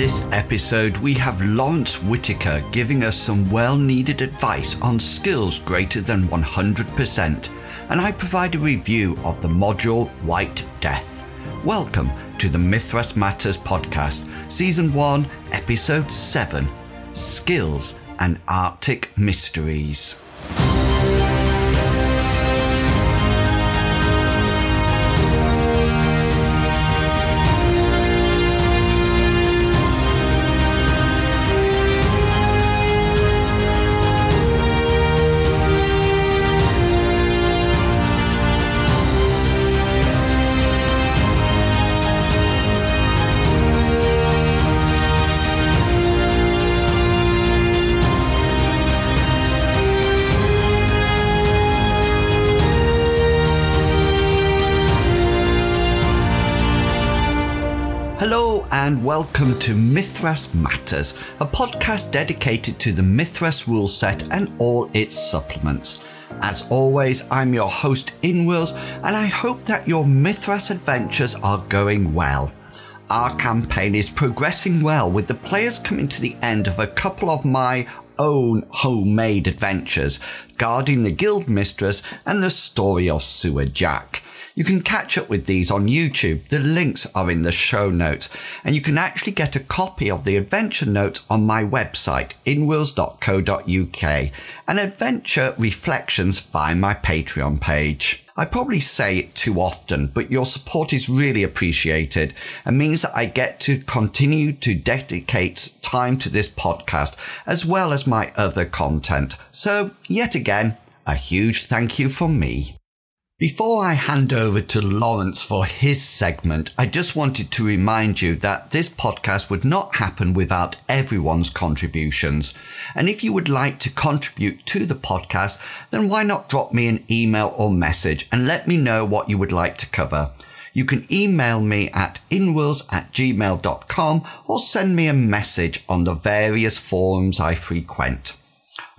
this episode, we have Lawrence Whitaker giving us some well needed advice on skills greater than 100%, and I provide a review of the module White Death. Welcome to the Mythras Matters podcast, Season 1, Episode 7 Skills and Arctic Mysteries. Welcome to Mythras Matters, a podcast dedicated to the Mythras rule set and all its supplements. As always, I'm your host, Inwills, and I hope that your Mythras adventures are going well. Our campaign is progressing well, with the players coming to the end of a couple of my own homemade adventures, guarding the guild mistress and the story of Sewer Jack. You can catch up with these on YouTube. The links are in the show notes. And you can actually get a copy of the adventure notes on my website, inwills.co.uk, and adventure reflections via my Patreon page. I probably say it too often, but your support is really appreciated and means that I get to continue to dedicate time to this podcast as well as my other content. So, yet again, a huge thank you from me. Before I hand over to Lawrence for his segment, I just wanted to remind you that this podcast would not happen without everyone's contributions. And if you would like to contribute to the podcast, then why not drop me an email or message and let me know what you would like to cover. You can email me at inwills at gmail.com or send me a message on the various forums I frequent.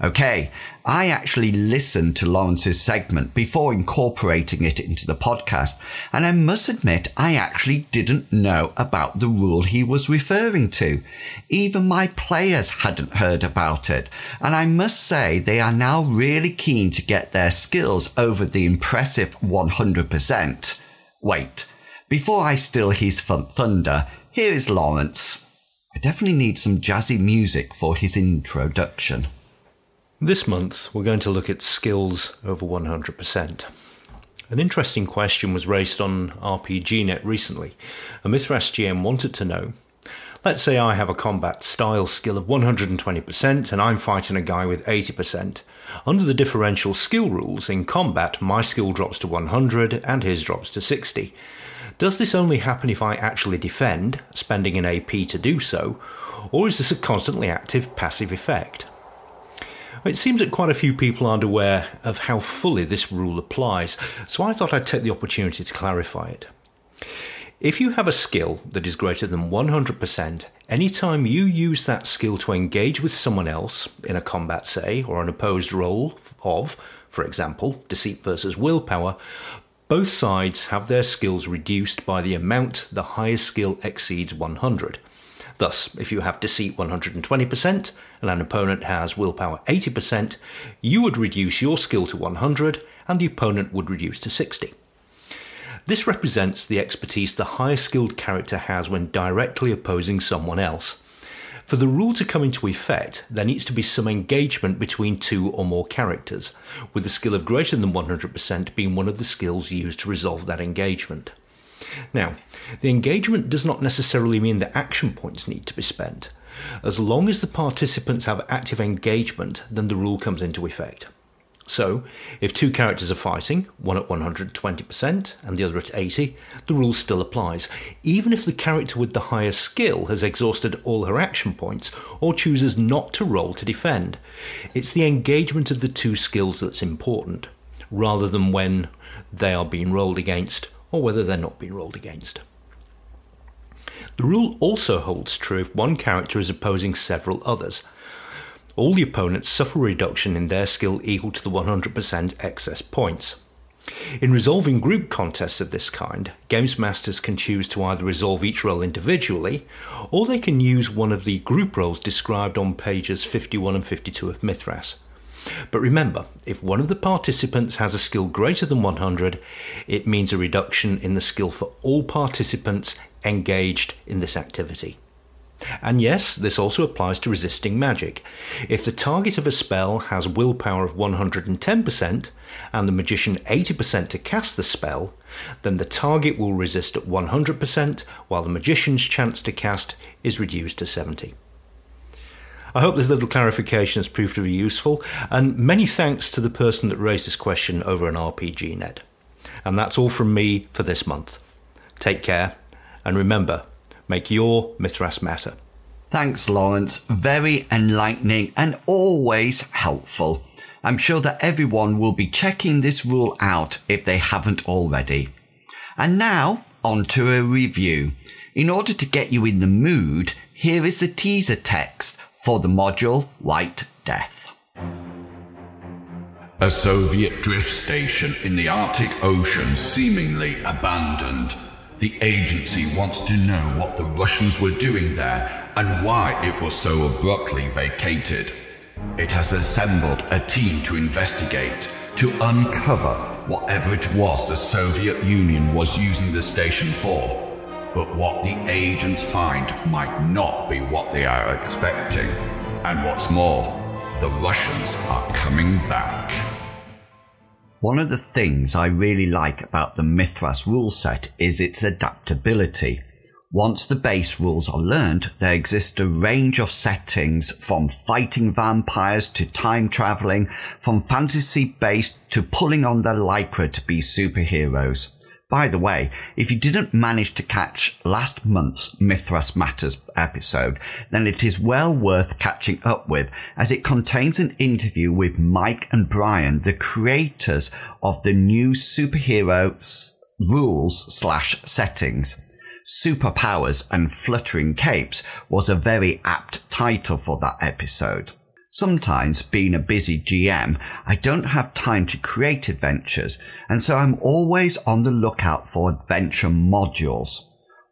Okay, I actually listened to Lawrence's segment before incorporating it into the podcast, and I must admit I actually didn't know about the rule he was referring to. Even my players hadn't heard about it, and I must say they are now really keen to get their skills over the impressive 100%. Wait, before I steal his thunder, here is Lawrence. I definitely need some jazzy music for his introduction. This month, we're going to look at skills over 100%. An interesting question was raised on RPGNet recently. A Mythras GM wanted to know let's say I have a combat style skill of 120% and I'm fighting a guy with 80%. Under the differential skill rules in combat, my skill drops to 100 and his drops to 60. Does this only happen if I actually defend, spending an AP to do so, or is this a constantly active passive effect? It seems that quite a few people aren't aware of how fully this rule applies, so I thought I'd take the opportunity to clarify it. If you have a skill that is greater than 100%, anytime you use that skill to engage with someone else, in a combat, say, or an opposed roll of, for example, deceit versus willpower, both sides have their skills reduced by the amount the highest skill exceeds 100. Thus, if you have deceit 120% and an opponent has willpower 80%, you would reduce your skill to 100 and the opponent would reduce to 60. This represents the expertise the highest skilled character has when directly opposing someone else. For the rule to come into effect, there needs to be some engagement between two or more characters, with the skill of greater than 100% being one of the skills used to resolve that engagement. Now, the engagement does not necessarily mean that action points need to be spent. As long as the participants have active engagement, then the rule comes into effect. So, if two characters are fighting, one at 120% and the other at 80, the rule still applies, even if the character with the higher skill has exhausted all her action points or chooses not to roll to defend. It's the engagement of the two skills that's important, rather than when they are being rolled against or whether they're not being rolled against. The rule also holds true if one character is opposing several others. All the opponents suffer a reduction in their skill equal to the 100% excess points. In resolving group contests of this kind, Games Masters can choose to either resolve each roll individually, or they can use one of the group rolls described on pages 51 and 52 of Mythras. But remember, if one of the participants has a skill greater than 100, it means a reduction in the skill for all participants engaged in this activity. And yes, this also applies to resisting magic. If the target of a spell has willpower of 110% and the magician 80% to cast the spell, then the target will resist at 100% while the magician's chance to cast is reduced to 70. I hope this little clarification has proved to be useful, and many thanks to the person that raised this question over an RPGNet. And that's all from me for this month. Take care, and remember, make your Mythras matter. Thanks, Lawrence. Very enlightening and always helpful. I'm sure that everyone will be checking this rule out if they haven't already. And now, on to a review. In order to get you in the mood, here is the teaser text for the module White Death. A Soviet drift station in the Arctic Ocean seemingly abandoned. The agency wants to know what the Russians were doing there and why it was so abruptly vacated. It has assembled a team to investigate, to uncover whatever it was the Soviet Union was using the station for. But what the agents find might not be what they are expecting. And what's more, the Russians are coming back. One of the things I really like about the Mythras rule set is its adaptability. Once the base rules are learned, there exists a range of settings from fighting vampires to time traveling, from fantasy based to pulling on the lycra to be superheroes. By the way, if you didn't manage to catch last month's Mythras Matters episode, then it is well worth catching up with as it contains an interview with Mike and Brian, the creators of the new superhero rules slash settings. Superpowers and Fluttering Capes was a very apt title for that episode. Sometimes, being a busy GM, I don't have time to create adventures, and so I'm always on the lookout for adventure modules.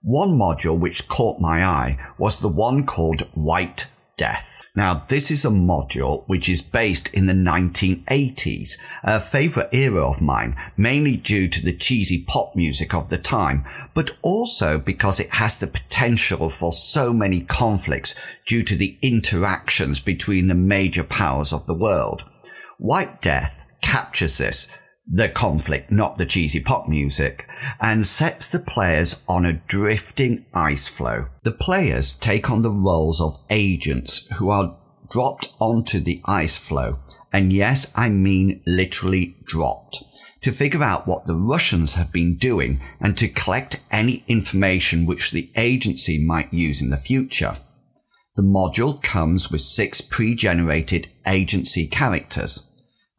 One module which caught my eye was the one called White Death. Now, this is a module which is based in the 1980s, a favourite era of mine, mainly due to the cheesy pop music of the time, but also because it has the potential for so many conflicts due to the interactions between the major powers of the world. White Death captures this the conflict, not the cheesy pop music, and sets the players on a drifting ice floe. The players take on the roles of agents who are dropped onto the ice floe, and yes, I mean literally dropped, to figure out what the Russians have been doing and to collect any information which the agency might use in the future. The module comes with six pre-generated agency characters.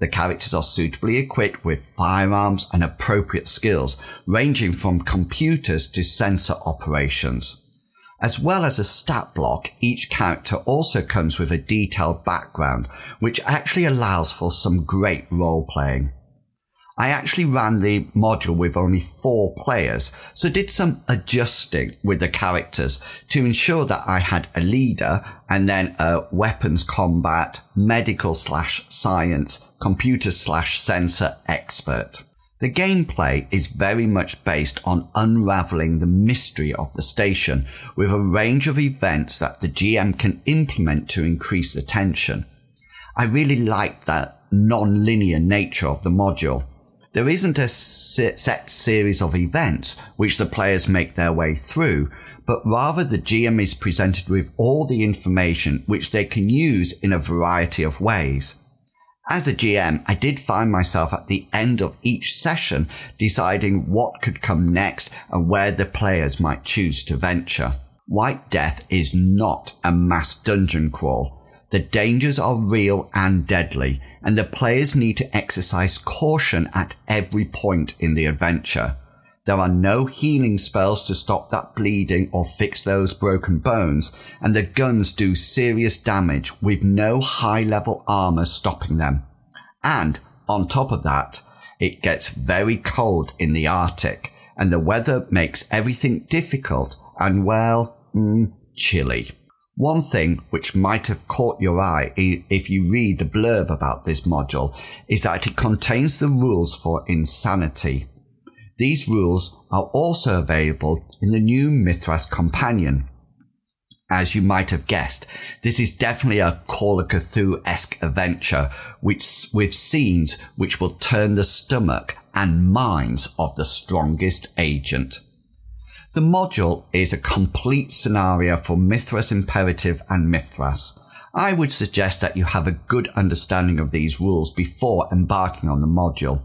The characters are suitably equipped with firearms and appropriate skills, ranging from computers to sensor operations. As well as a stat block, each character also comes with a detailed background, which actually allows for some great role playing. I actually ran the module with only four players, so did some adjusting with the characters to ensure that I had a leader and then a weapons combat, medical slash science, computer slash sensor expert. The gameplay is very much based on unraveling the mystery of the station with a range of events that the GM can implement to increase the tension. I really like that non-linear nature of the module there isn't a set series of events which the players make their way through, but rather the GM is presented with all the information which they can use in a variety of ways. As a GM, I did find myself at the end of each session deciding what could come next and where the players might choose to venture. White Death is not a mass dungeon crawl. The dangers are real and deadly, and the players need to exercise caution at every point in the adventure. There are no healing spells to stop that bleeding or fix those broken bones, and the guns do serious damage with no high level armor stopping them. And on top of that, It gets very cold in the Arctic, and the weather makes everything difficult and, well, mm, chilly. One thing which might have caught your eye if you read the blurb about this module is that it contains the rules for insanity. These rules are also available in the new Mythras Companion. As you might have guessed, this is definitely a Call of Cthulhu-esque adventure which, with scenes which will turn the stomach and minds of the strongest agent. The module is a complete scenario for Mythras Imperative and Mythras. I would suggest that you have a good understanding of these rules before embarking on the module.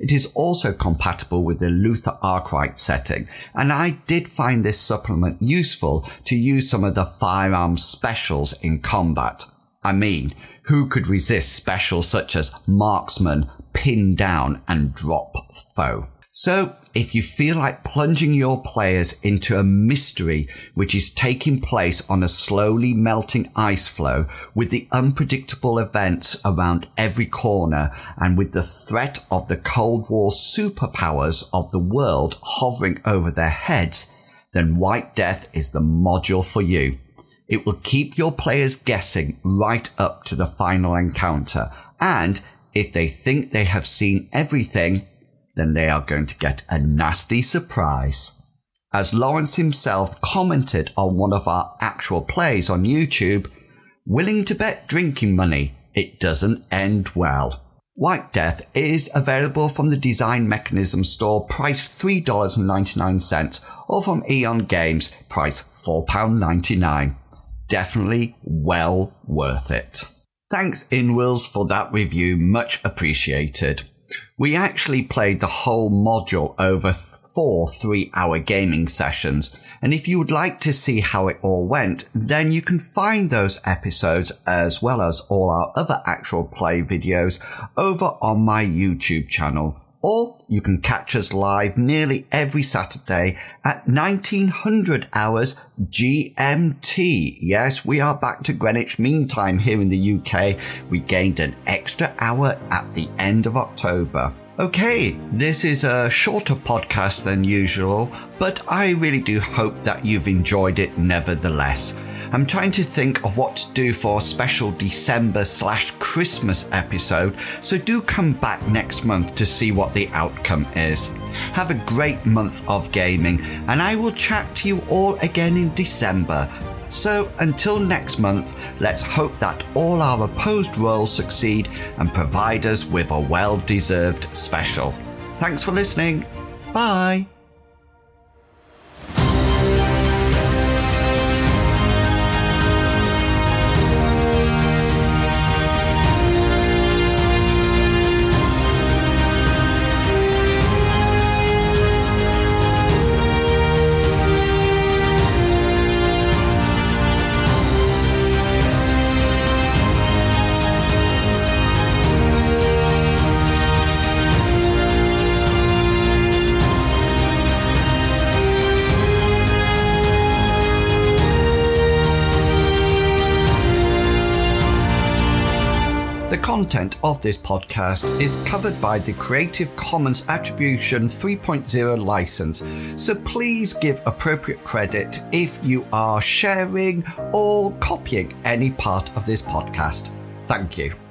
It is also compatible with the Luther Arkwright setting, and I did find this supplement useful to use some of the firearms specials in combat. I mean, who could resist specials such as marksman, pin down, and drop foe? So, if you feel like plunging your players into a mystery which is taking place on a slowly melting ice floe with the unpredictable events around every corner and with the threat of the Cold War superpowers of the world hovering over their heads, then White Death is the module for you. It will keep your players guessing right up to the final encounter, and if they think they have seen everything, then they are going to get a nasty surprise. As Lawrence himself commented on one of our actual plays on YouTube, willing to bet drinking money, it doesn't end well. White Death is available from the Design Mechanism store, priced $3.99, or from Eon Games, priced £4.99. Definitely well worth it. Thanks, Inwills, for that review, much appreciated. We actually played the whole module over four three hour gaming sessions. And if you would like to see how it all went, then you can find those episodes as well as all our other actual play videos over on my YouTube channel or you can catch us live nearly every Saturday at 1900 hours GMT. Yes, we are back to Greenwich Mean Time here in the UK. We gained an extra hour at the end of October. Okay, this is a shorter podcast than usual, but I really do hope that you've enjoyed it nevertheless. I'm trying to think of what to do for a special December slash Christmas episode, so do come back next month to see what the outcome is. Have a great month of gaming, and I will chat to you all again in December. So until next month, let's hope that all our opposed rolls succeed and provide us with a well deserved special. Thanks for listening. Bye. Content of this podcast is covered by the Creative Commons Attribution 3.0 license, so please give appropriate credit if you are sharing or copying any part of this podcast. Thank you.